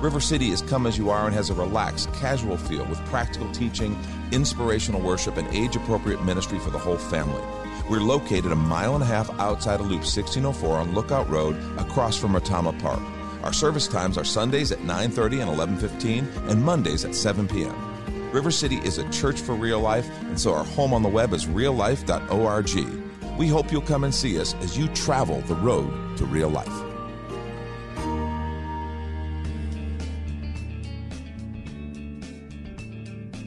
River City is come as you are and has a relaxed, casual feel with practical teaching, inspirational worship, and age appropriate ministry for the whole family. We're located a mile and a half outside of Loop 1604 on Lookout Road across from Retama Park. Our service times are Sundays at 9:30 and 11:15 and Mondays at 7 p.m. River City is a church for real life, and so our home on the web is reallife.org. We hope you'll come and see us as you travel the road to real life.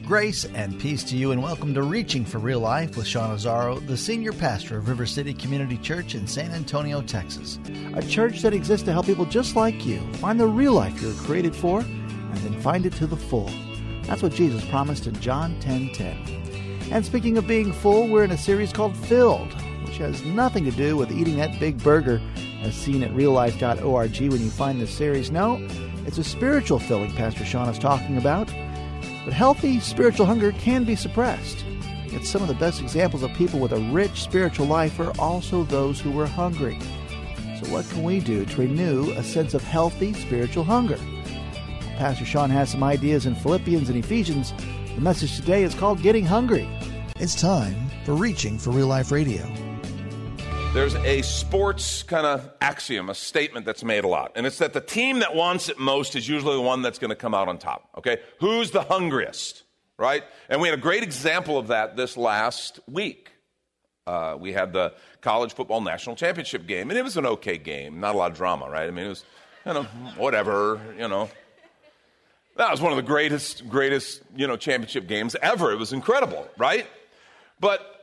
Grace and peace to you, and welcome to Reaching for Real Life with Sean Azzaro, the senior pastor of River City Community Church in San Antonio, Texas. A church that exists to help people just like you find the real life you're created for and then find it to the full. That's what Jesus promised in John 10:10. 10, 10. And speaking of being full, we're in a series called Filled, which has nothing to do with eating that big burger as seen at reallife.org when you find this series. No, it's a spiritual filling Pastor Sean is talking about. But healthy spiritual hunger can be suppressed. Yet some of the best examples of people with a rich spiritual life are also those who were hungry. So, what can we do to renew a sense of healthy spiritual hunger? Pastor Sean has some ideas in Philippians and Ephesians. The message today is called Getting Hungry. It's time for Reaching for Real Life Radio. There's a sports kind of axiom, a statement that's made a lot, and it's that the team that wants it most is usually the one that's going to come out on top. Okay? Who's the hungriest, right? And we had a great example of that this last week. Uh, we had the college football national championship game, and it was an okay game, not a lot of drama, right? I mean, it was, you know, whatever, you know. That was one of the greatest, greatest, you know, championship games ever. It was incredible, right? But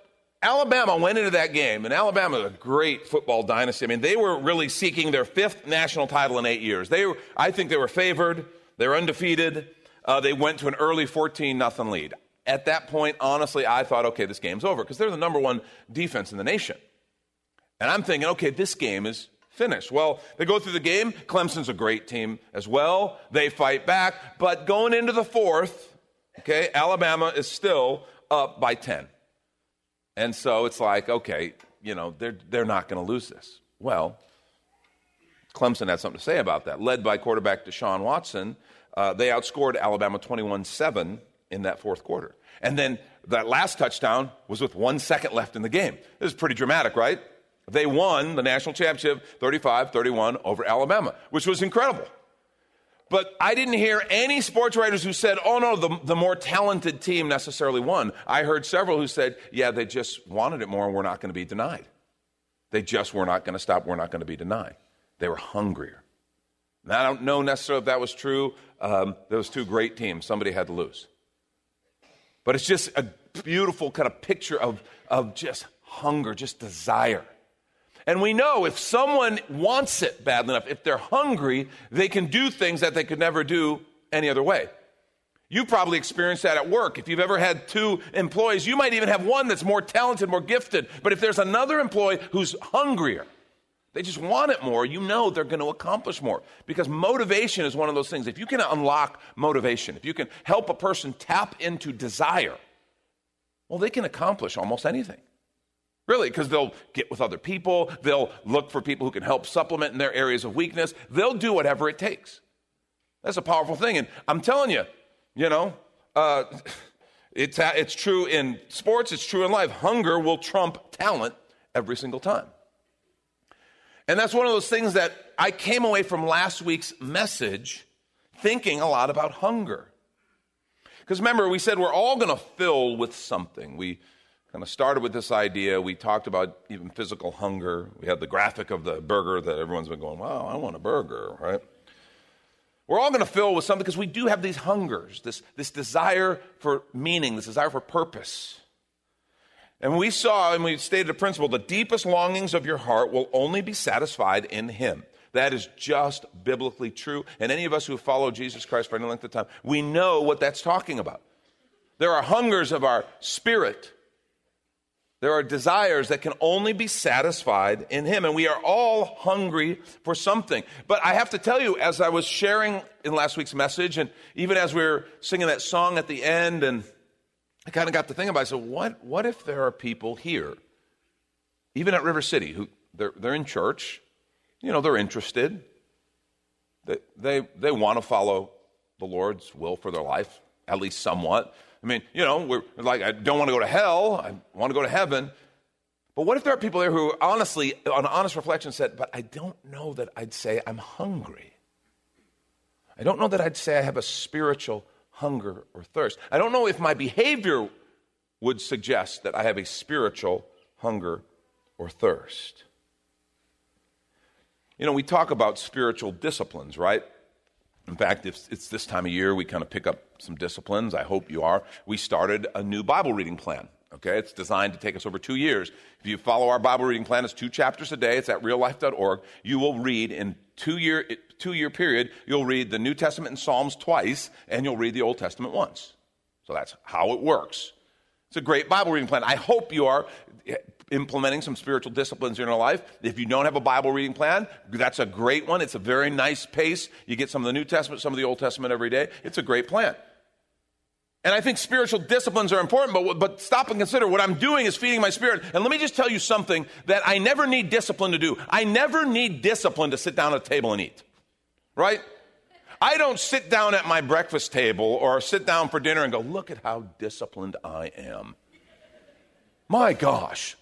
Alabama went into that game, and Alabama is a great football dynasty. I mean, they were really seeking their fifth national title in eight years. They were, I think they were favored. They were undefeated. Uh, they went to an early 14 nothing lead. At that point, honestly, I thought, okay, this game's over because they're the number one defense in the nation. And I'm thinking, okay, this game is finished. Well, they go through the game. Clemson's a great team as well. They fight back. But going into the fourth, okay, Alabama is still up by 10. And so it's like, okay, you know, they're, they're not going to lose this. Well, Clemson had something to say about that. Led by quarterback Deshaun Watson, uh, they outscored Alabama 21 7 in that fourth quarter. And then that last touchdown was with one second left in the game. This is pretty dramatic, right? They won the national championship 35 31 over Alabama, which was incredible. But I didn't hear any sports writers who said, oh no, the, the more talented team necessarily won. I heard several who said, yeah, they just wanted it more and we're not going to be denied. They just were not going to stop, we're not going to be denied. They were hungrier. And I don't know necessarily if that was true. Um, those two great teams, somebody had to lose. But it's just a beautiful kind of picture of, of just hunger, just desire. And we know if someone wants it badly enough, if they're hungry, they can do things that they could never do any other way. You probably experienced that at work. If you've ever had two employees, you might even have one that's more talented, more gifted. But if there's another employee who's hungrier, they just want it more, you know they're going to accomplish more. Because motivation is one of those things. If you can unlock motivation, if you can help a person tap into desire, well, they can accomplish almost anything. Really, because they'll get with other people, they'll look for people who can help supplement in their areas of weakness, they'll do whatever it takes. That's a powerful thing. And I'm telling you, you know, uh, it's, it's true in sports, it's true in life. Hunger will trump talent every single time. And that's one of those things that I came away from last week's message thinking a lot about hunger. Because remember, we said we're all going to fill with something. We kind of started with this idea. We talked about even physical hunger. We had the graphic of the burger that everyone's been going, wow, I want a burger, right? We're all going to fill with something because we do have these hungers, this, this desire for meaning, this desire for purpose. And we saw and we stated a principle the deepest longings of your heart will only be satisfied in Him. That is just biblically true. And any of us who follow Jesus Christ for any length of time, we know what that's talking about. There are hungers of our spirit. There are desires that can only be satisfied in Him. And we are all hungry for something. But I have to tell you, as I was sharing in last week's message, and even as we were singing that song at the end, and I kind of got to think about it, I said, what, what if there are people here, even at River City, who they're, they're in church, you know, they're interested. They, they, they want to follow the Lord's will for their life, at least somewhat. I mean, you know, we're like, I don't want to go to hell, I want to go to heaven. But what if there are people there who honestly, on honest reflection, said, But I don't know that I'd say I'm hungry. I don't know that I'd say I have a spiritual hunger or thirst. I don't know if my behavior would suggest that I have a spiritual hunger or thirst. You know, we talk about spiritual disciplines, right? In fact, if it's this time of year, we kind of pick up some disciplines. I hope you are. We started a new Bible reading plan. Okay, it's designed to take us over two years. If you follow our Bible reading plan, it's two chapters a day. It's at reallife.org. You will read in two year two year period. You'll read the New Testament and Psalms twice, and you'll read the Old Testament once. So that's how it works. It's a great Bible reading plan. I hope you are implementing some spiritual disciplines in your life. If you don't have a Bible reading plan, that's a great one. It's a very nice pace. You get some of the New Testament, some of the Old Testament every day. It's a great plan. And I think spiritual disciplines are important, but, but stop and consider what I'm doing is feeding my spirit. And let me just tell you something that I never need discipline to do. I never need discipline to sit down at a table and eat. Right? I don't sit down at my breakfast table or sit down for dinner and go, look at how disciplined I am. My gosh.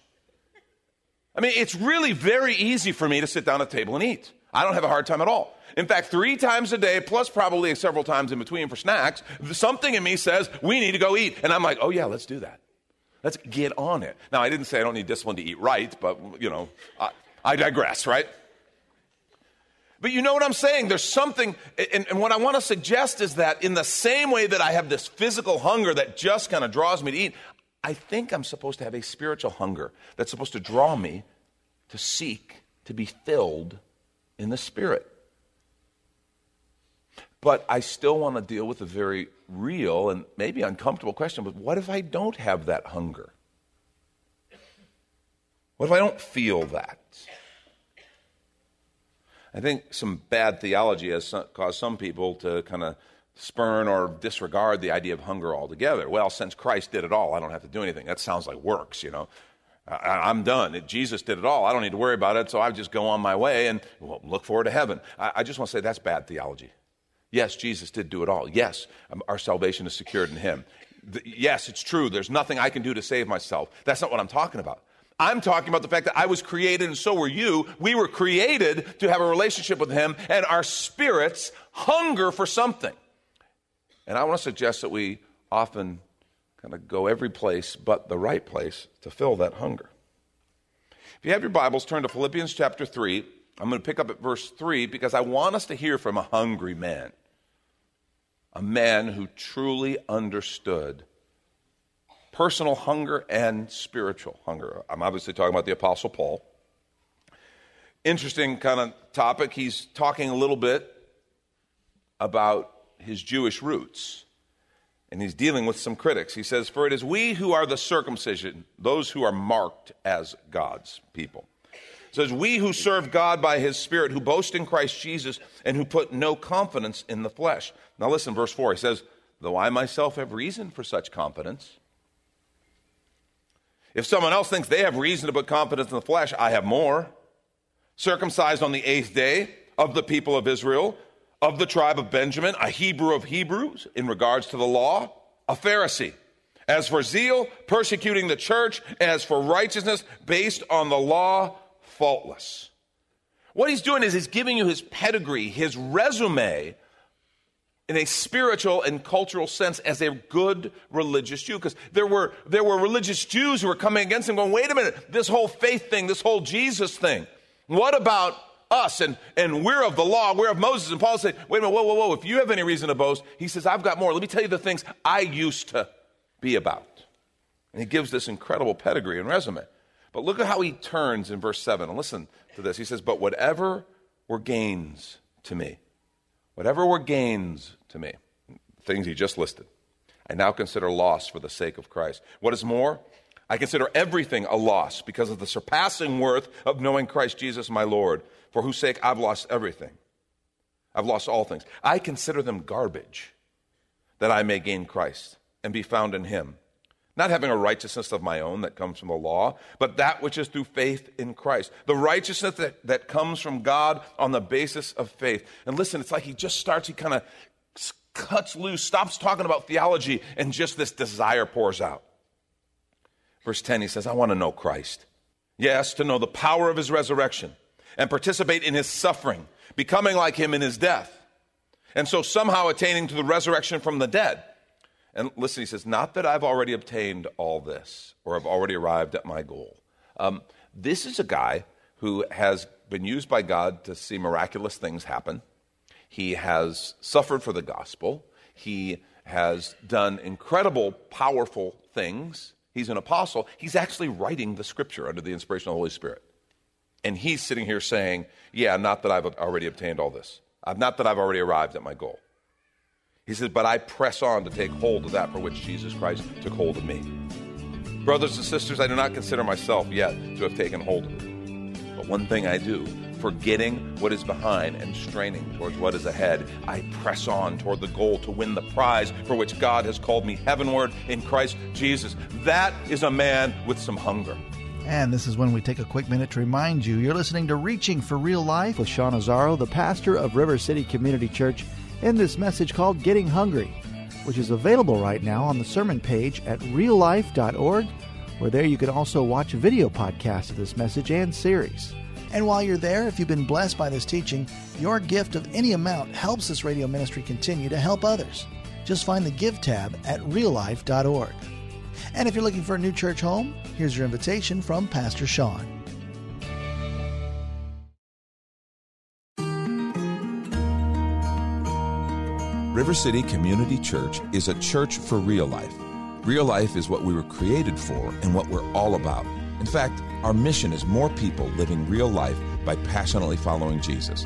I mean, it's really very easy for me to sit down at the table and eat. I don't have a hard time at all. In fact, three times a day, plus probably several times in between for snacks, something in me says, we need to go eat. And I'm like, oh, yeah, let's do that. Let's get on it. Now, I didn't say I don't need discipline to eat right, but, you know, I, I digress, right? But you know what I'm saying? There's something, and, and, what I want to suggest is that in the same way that I have this physical hunger that just kind of draws me to eat, I think I'm supposed to have a spiritual hunger that's supposed to draw me to seek to be filled in the Spirit. But I still want to deal with a very real and maybe uncomfortable question but what if I don't have that hunger? What if I don't feel that? I think some bad theology has caused some people to kind of spurn or disregard the idea of hunger altogether. Well, since Christ did it all, I don't have to do anything. That sounds like works, you know. I, am done. Jesus did it all. I don't need to worry about it, so I just go on my way and well, look forward to heaven. I, I just want to say that's bad theology. Yes, Jesus did do it all. Yes, um, our salvation is secured in Him. The, yes, it's true. There's nothing I can do to save myself. That's not what I'm talking about. I'm talking about the fact that I was created and so were you. We were created to have a relationship with Him, and our spirits hunger for something. And I want to suggest that we often kind of go every place but the right place to fill that hunger. If you have your Bibles, turn to Philippians chapter 3. I'm going to pick up at verse 3 because I want us to hear from a hungry man, a man who truly understood personal hunger and spiritual hunger. I'm obviously talking about the Apostle Paul. Interesting kind of topic. He's talking a little bit about his Jewish roots. And he's dealing with some critics. He says, For it is we who are the circumcision, those who are marked as God's people. Says, We who serve God by his Spirit, who boast in Christ Jesus, and who put no confidence in the flesh. Now listen, verse 4, he says, Though I myself have reason for such confidence, if someone else thinks they have reason to put confidence in the flesh, I have more. Circumcised on the eighth day of the people of Israel, of the tribe of Benjamin, a Hebrew of Hebrews in regards to the law, a Pharisee. As for zeal, persecuting the church, as for righteousness based on the law, faultless. What he's doing is he's giving you his pedigree, his resume in a spiritual and cultural sense as a good religious Jew. Because there were, there were religious Jews who were coming against him going, wait a minute, this whole faith thing, this whole Jesus thing, what about us? And, and we're of the law, we're of Moses. And Paul said, wait a minute, whoa, whoa, whoa, if you have any reason to boast, he says, I've got more. Let me tell you the things I used to be about. And he gives this incredible pedigree and resume. But look at how he turns in verse 7. And listen to this. He says, But whatever were gains to me, whatever were gains to me, things he just listed, I now consider loss for the sake of Christ. What is more, I consider everything a loss because of the surpassing worth of knowing Christ Jesus my Lord, for whose sake I've lost everything. I've lost all things. I consider them garbage that I may gain Christ and be found in him not having a righteousness of my own that comes from the law, but that which is through faith in Christ. The righteousness that, that comes from God on the basis of faith. And listen, it's like he just starts, he kind of cuts loose, stops talking about theology, and just this desire pours out. Verse 10, he says, I want to know Christ. Yes, to know the power of his resurrection and participate in his suffering, becoming like him in his death, and so somehow attaining to the resurrection from the dead. And listen, he says, Not that I've already obtained all this or have already arrived at my goal. Um, this is a guy who has been used by God to see miraculous things happen. He has suffered for the gospel. He has done incredible, powerful things. He's an apostle. He's actually writing the scripture under the inspiration of the Holy Spirit. And he's sitting here saying, Yeah, not that I've already obtained all this. Not that I've already arrived at my goal. He says, But I press on to take hold of that for which Jesus Christ took hold of me. Brothers and sisters, I do not consider myself yet to have taken hold of it. But one thing I do, forgetting what is behind and straining towards what is ahead, I press on toward the goal to win the prize for which God has called me heavenward in Christ Jesus. That is a man with some hunger. And this is when we take a quick minute to remind you you're listening to Reaching for Real Life with Sean Azzaro, the pastor of River City Community Church in this message called Getting Hungry, which is available right now on the sermon page at reallife.org, where there you can also watch video podcast of this message and series. And while you're there, if you've been blessed by this teaching, your gift of any amount helps this radio ministry continue to help others. Just find the Give tab at reallife.org. And if you're looking for a new church home, here's your invitation from Pastor Sean. River City Community Church is a church for real life. Real life is what we were created for and what we're all about. In fact, our mission is more people living real life by passionately following Jesus.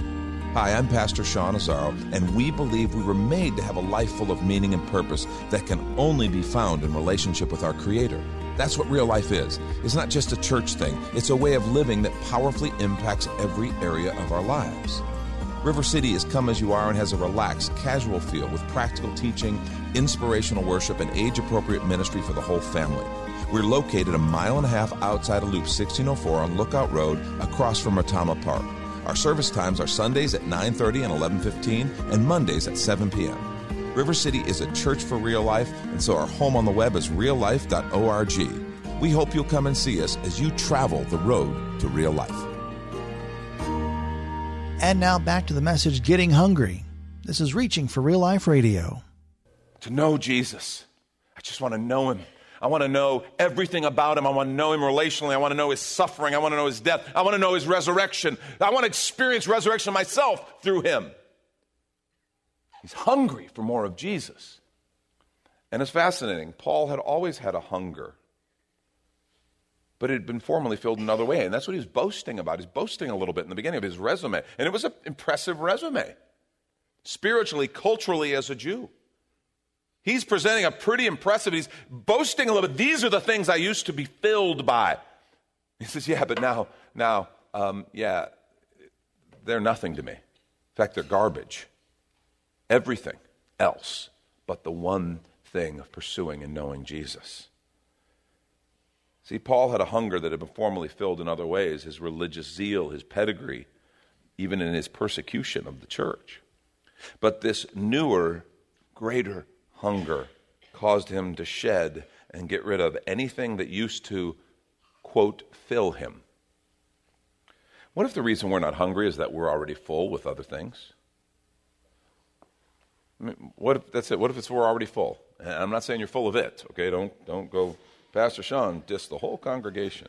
Hi, I'm Pastor Sean Azzaro, and we believe we were made to have a life full of meaning and purpose that can only be found in relationship with our Creator. That's what real life is. It's not just a church thing, it's a way of living that powerfully impacts every area of our lives. River City is come as you are and has a relaxed, casual feel with practical teaching, inspirational worship, and age appropriate ministry for the whole family. We're located a mile and a half outside of Loop 1604 on Lookout Road across from Retama Park. Our service times are Sundays at 9:30 and 11:15 and Mondays at 7 p.m. River City is a church for real life, and so our home on the web is reallife.org. We hope you'll come and see us as you travel the road to real life. And now back to the message Getting Hungry. This is Reaching for Real Life Radio. To know Jesus. I just want to know him. I want to know everything about him. I want to know him relationally. I want to know his suffering. I want to know his death. I want to know his resurrection. I want to experience resurrection myself through him. He's hungry for more of Jesus. And it's fascinating. Paul had always had a hunger but it had been formerly filled another way. And that's what he was boasting about. He's boasting a little bit in the beginning of his resume. And it was an impressive resume, spiritually, culturally, as a Jew. He's presenting a pretty impressive, he's boasting a little bit. These are the things I used to be filled by. He says, Yeah, but now, now, um, yeah, they're nothing to me. In fact, they're garbage. Everything else but the one thing of pursuing and knowing Jesus. See, Paul had a hunger that had been formerly filled in other ways his religious zeal, his pedigree, even in his persecution of the church. But this newer, greater hunger caused him to shed and get rid of anything that used to, quote, fill him. What if the reason we're not hungry is that we're already full with other things? I mean, what if that's it? What if it's we're already full? And I'm not saying you're full of it, okay? Don't, don't go, Pastor Sean, diss the whole congregation.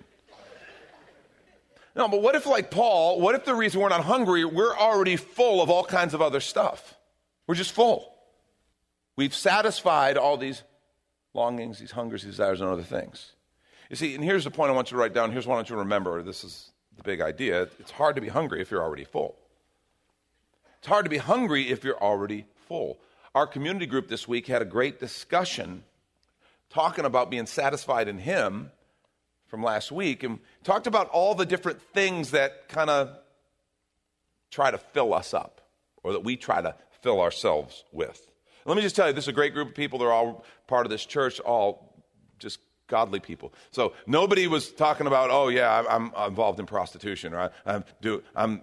No, but what if, like Paul, what if the reason we're not hungry, we're already full of all kinds of other stuff? We're just full. We've satisfied all these longings, these hungers, these desires, and other things. You see, and here's the point I want you to write down. Here's what I want you to remember. This is the big idea. It's hard to be hungry if you're already full. It's hard to be hungry if you're already full. Our community group this week had a great discussion talking about being satisfied in Him from last week and talked about all the different things that kind of try to fill us up or that we try to fill ourselves with. Let me just tell you, this is a great group of people. They're all part of this church, all just godly people. So nobody was talking about, oh yeah, I'm, I'm involved in prostitution, or I, am do, I'm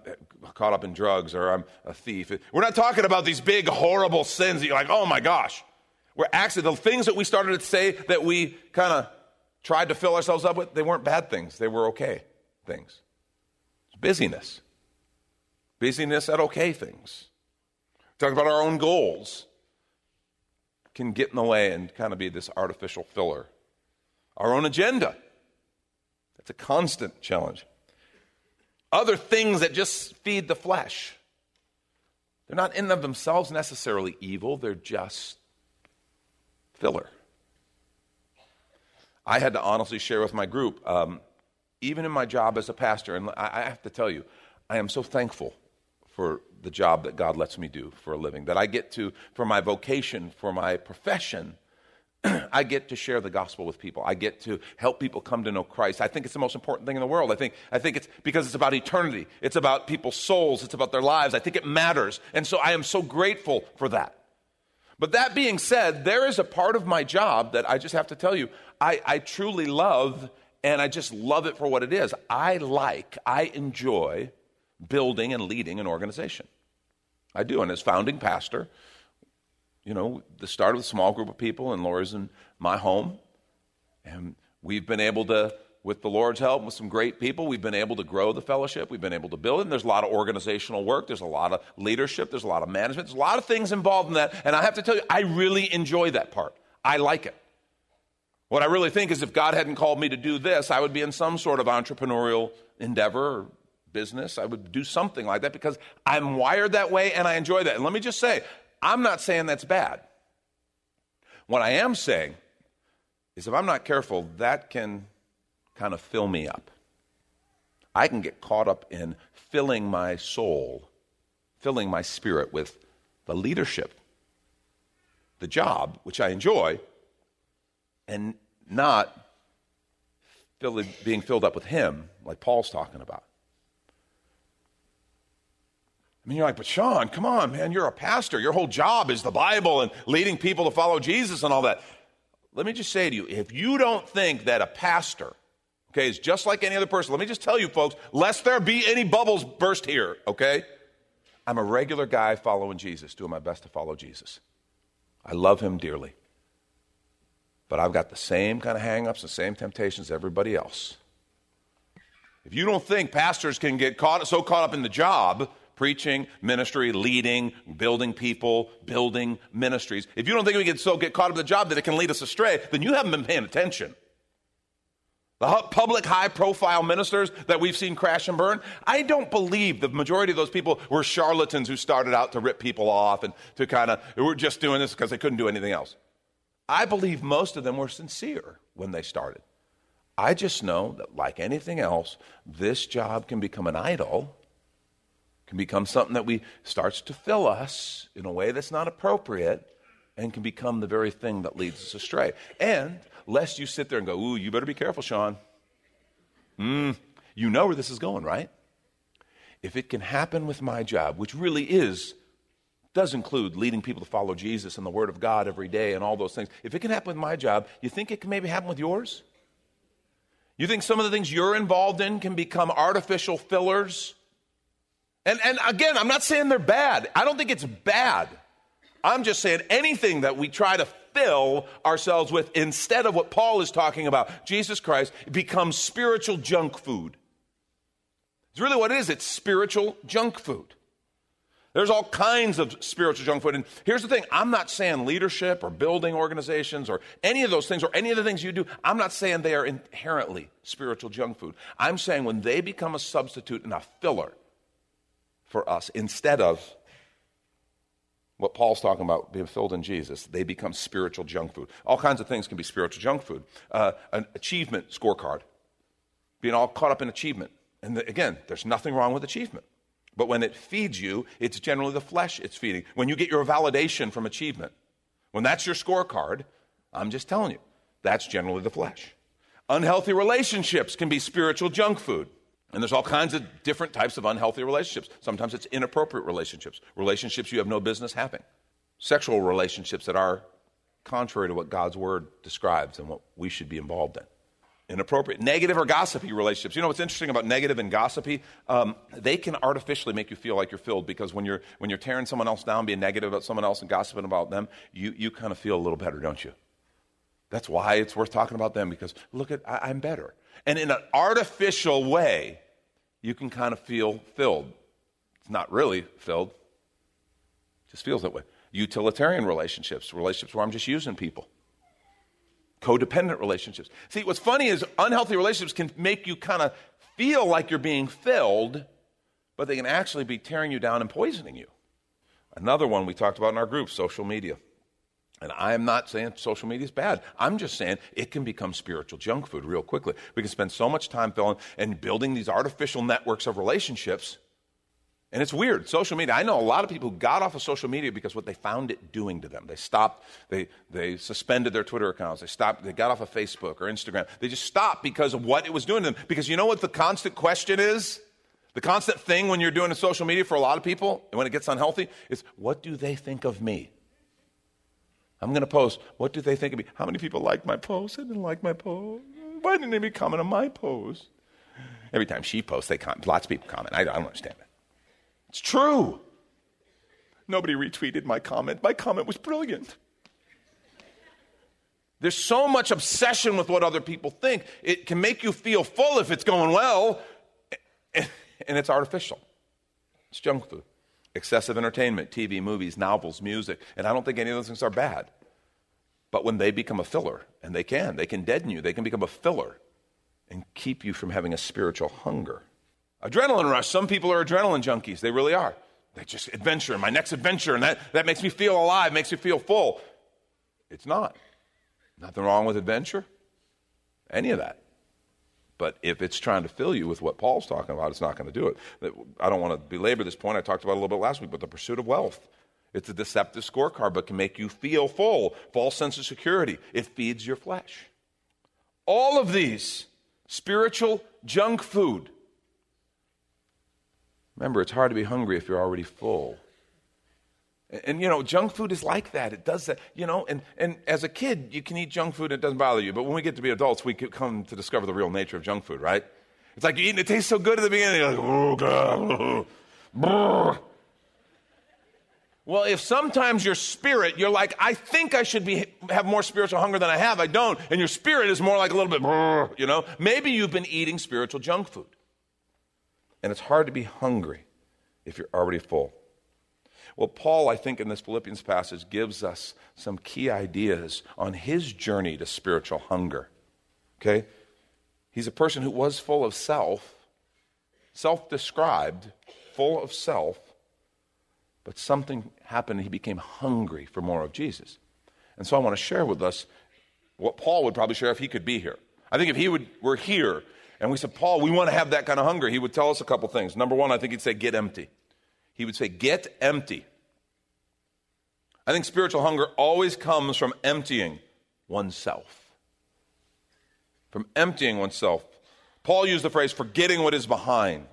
caught up in drugs, or I'm a thief. We're not talking about these big horrible sins that you're like, oh my gosh. We're actually the things that we started to say that we kind of tried to fill ourselves up with. They weren't bad things. They were okay things. It's busyness, busyness at okay things. Talking about our own goals can get in the way and kind of be this artificial filler. Our own agenda. That's a constant challenge. Other things that just feed the flesh. They're not in of themselves necessarily evil, they're just filler. I had to honestly share with my group, um, even in my job as a pastor, and I, I have to tell you, I am so thankful for the job that God lets me do for a living, that I get to, for my vocation, for my profession, I get to share the gospel with people. I get to help people come to know Christ. I think it's the most important thing in the world. I think, I think it's because it's about eternity. It's about people's souls. It's about their lives. I think it matters. And so I am so grateful for that. But that being said, there is a part of my job that I just have to tell you, I, I truly love, and I just love it for what it is. I like, I enjoy building and leading an organization. I do. And as founding pastor, you know, the start of a small group of people and Laura's in my home. And we've been able to, with the Lord's help, with some great people, we've been able to grow the fellowship. We've been able to build it. And there's a lot of organizational work. There's a lot of leadership. There's a lot of management. There's a lot of things involved in that. And I have to tell you, I really enjoy that part. I like it. What I really think is if God hadn't called me to do this, I would be in some sort of entrepreneurial endeavor or business. I would do something like that because I'm wired that way and I enjoy that. And let me just say, I'm not saying that's bad. What I am saying is if I'm not careful, that can kind of fill me up. I can get caught up in filling my soul, filling my spirit with the leadership, the job, which I enjoy, and not being filled up with Him, like Paul's talking about. I mean, you're like, but Sean, come on, man, you're a pastor. Your whole job is the Bible and leading people to follow Jesus and all that. Let me just say to you if you don't think that a pastor, okay, is just like any other person, let me just tell you, folks, lest there be any bubbles burst here, okay? I'm a regular guy following Jesus, doing my best to follow Jesus. I love him dearly. But I've got the same kind of hangups, the same temptations as everybody else. If you don't think pastors can get caught, so caught up in the job preaching, ministry, leading, building people, building ministries. If you don't think we can so get caught up in the job that it can lead us astray, then you haven't been paying attention. The public high profile ministers that we've seen crash and burn, I don't believe the majority of those people were charlatans who started out to rip people off and to kind of, were just doing this because they couldn't do anything else. I believe most of them were sincere when they started. I just know that, like anything else, this job can become an idol can become something that we starts to fill us in a way that's not appropriate and can become the very thing that leads us astray. And lest you sit there and go, ooh, you better be careful, Sean. Mm, you know where this is going, right? If it can happen with my job, which really is, does include leading people to follow Jesus and the Word of God every day and all those things. If it can happen with my job, you think it can maybe happen with yours? You think some of the things you're involved in can become artificial fillers and, and again, I'm not saying they're bad. I don't think it's bad. I'm just saying anything that we try to fill ourselves with instead of what Paul is talking about, Jesus Christ, becomes spiritual junk food. It's really what it is it's spiritual junk food. There's all kinds of spiritual junk food. And here's the thing I'm not saying leadership or building organizations or any of those things or any of the things you do, I'm not saying they are inherently spiritual junk food. I'm saying when they become a substitute and a filler for us instead of what Paul's talking about, being filled in Jesus, they become spiritual junk food. All kinds of things can be spiritual junk food. Uh, an achievement scorecard, being all caught up in achievement. And the, again, there's nothing wrong with achievement. But when it feeds you, it's generally the flesh it's feeding. When you get your validation from achievement, when that's your scorecard, I'm just telling you, that's generally the flesh. Unhealthy relationships can be spiritual junk food. And there's all kinds of different types of unhealthy relationships. Sometimes it's inappropriate relationships, relationships you have no business having, sexual relationships that are contrary to what God's word describes and what we should be involved in inappropriate. Negative or gossipy relationships. You know what's interesting about negative and gossipy? Um, they can artificially make you feel like you're filled because when you're, when you're tearing someone else down, being negative about someone else and gossiping about them, you, you kind of feel a little better, don't you? That's why it's worth talking about them because look at, I, I'm better. And in an artificial way, you can kind of feel filled. It's not really filled, it just feels that way. Utilitarian relationships, relationships where I'm just using people codependent relationships. See, what's funny is unhealthy relationships can make you kind of feel like you're being filled, but they can actually be tearing you down and poisoning you. Another one we talked about in our group social media. And I am not saying social media is bad. I'm just saying it can become spiritual junk food real quickly. We can spend so much time filling and building these artificial networks of relationships and it's weird. Social media, I know a lot of people who got off of social media because what they found it doing to them. They stopped, they, they suspended their Twitter accounts, they stopped, they got off of Facebook or Instagram. They just stopped because of what it was doing to them. Because you know what the constant question is? The constant thing when you're doing social media for a lot of people, and when it gets unhealthy, is what do they think of me? I'm going to post, what do they think of me? How many people like my post? I didn't like my post. Why didn't anybody comment on my post? Every time she posts, they comment. Lots of people comment. I, I don't understand it. It's true. Nobody retweeted my comment. My comment was brilliant. There's so much obsession with what other people think. It can make you feel full if it's going well, and it's artificial. It's junk food. Excessive entertainment, TV, movies, novels, music, and I don't think any of those things are bad. But when they become a filler, and they can, they can deaden you, they can become a filler and keep you from having a spiritual hunger. Adrenaline rush. Some people are adrenaline junkies. They really are. They just adventure, my next adventure, and that, that makes me feel alive, makes me feel full. It's not. Nothing wrong with adventure, any of that. But if it's trying to fill you with what Paul's talking about, it's not going to do it. I don't want to belabor this point. I talked about it a little bit last week, but the pursuit of wealth. It's a deceptive scorecard, but can make you feel full, false sense of security. It feeds your flesh. All of these spiritual junk food Remember, it's hard to be hungry if you're already full. And, you know, junk food is like that. It does that, you know, and, and as a kid, you can eat junk food and it doesn't bother you. But when we get to be adults, we come to discover the real nature of junk food, right? It's like you're eating, it tastes so good at the beginning, you're like, oh, God. Oh, well, if sometimes your spirit, you're like, I think I should be, have more spiritual hunger than I have, I don't, and your spirit is more like a little bit, you know, maybe you've been eating spiritual junk food. And it's hard to be hungry if you're already full. Well, Paul, I think, in this Philippians passage gives us some key ideas on his journey to spiritual hunger. Okay? He's a person who was full of self, self described, full of self, but something happened and he became hungry for more of Jesus. And so I want to share with us what Paul would probably share if he could be here. I think if he would, were here and we said, Paul, we want to have that kind of hunger. He would tell us a couple things. Number one, I think he'd say, get empty. He would say, get empty. I think spiritual hunger always comes from emptying oneself. From emptying oneself. Paul used the phrase, forgetting what is behind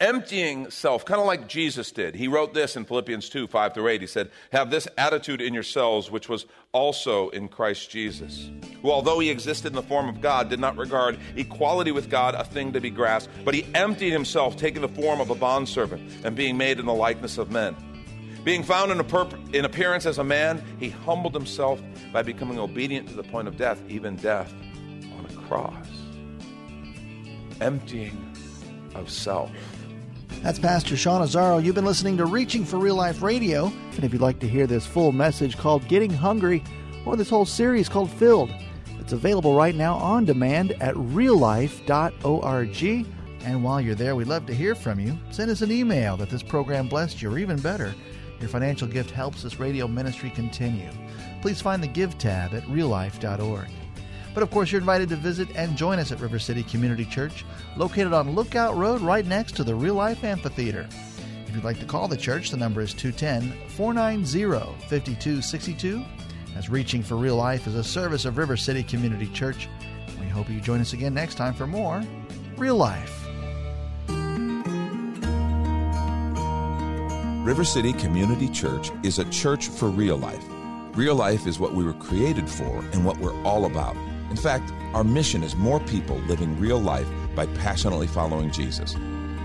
emptying self, kind of like Jesus did. He wrote this in Philippians 2 5 through 8. He said, Have this attitude in yourselves, which was also in Christ Jesus, who, although he existed in the form of God, did not regard equality with God a thing to be grasped, but he emptied himself, taking the form of a bondservant and being made in the likeness of men. Being found in, perp- in appearance as a man, he humbled himself by becoming obedient to the point of death, even death on a cross. emptying of self. That's Pastor Sean Azzaro. You've been listening to Reaching for Real Life Radio. And if you'd like to hear this full message called Getting Hungry, or this whole series called Filled, it's available right now on demand at reallife.org. And while you're there, we'd love to hear from you. Send us an email that this program blessed you, or even better, your financial gift helps this radio ministry continue. Please find the Give tab at reallife.org. But of course, you're invited to visit and join us at River City Community Church, located on Lookout Road right next to the Real Life Amphitheater. If you'd like to call the church, the number is 210 490 5262. As Reaching for Real Life is a service of River City Community Church. We hope you join us again next time for more Real Life. River City Community Church is a church for real life. Real life is what we were created for and what we're all about. In fact, our mission is more people living real life by passionately following Jesus.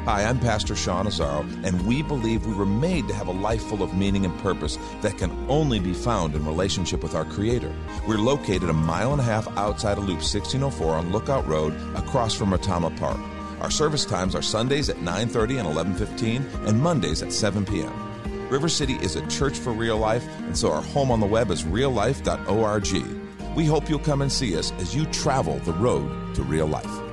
Hi, I'm Pastor Sean Azzaro, and we believe we were made to have a life full of meaning and purpose that can only be found in relationship with our Creator. We're located a mile and a half outside of Loop 1604 on Lookout Road, across from Retama Park. Our service times are Sundays at 9:30 and 11:15 and Mondays at 7 p.m. River City is a church for real life, and so our home on the web is reallife.org. We hope you'll come and see us as you travel the road to real life.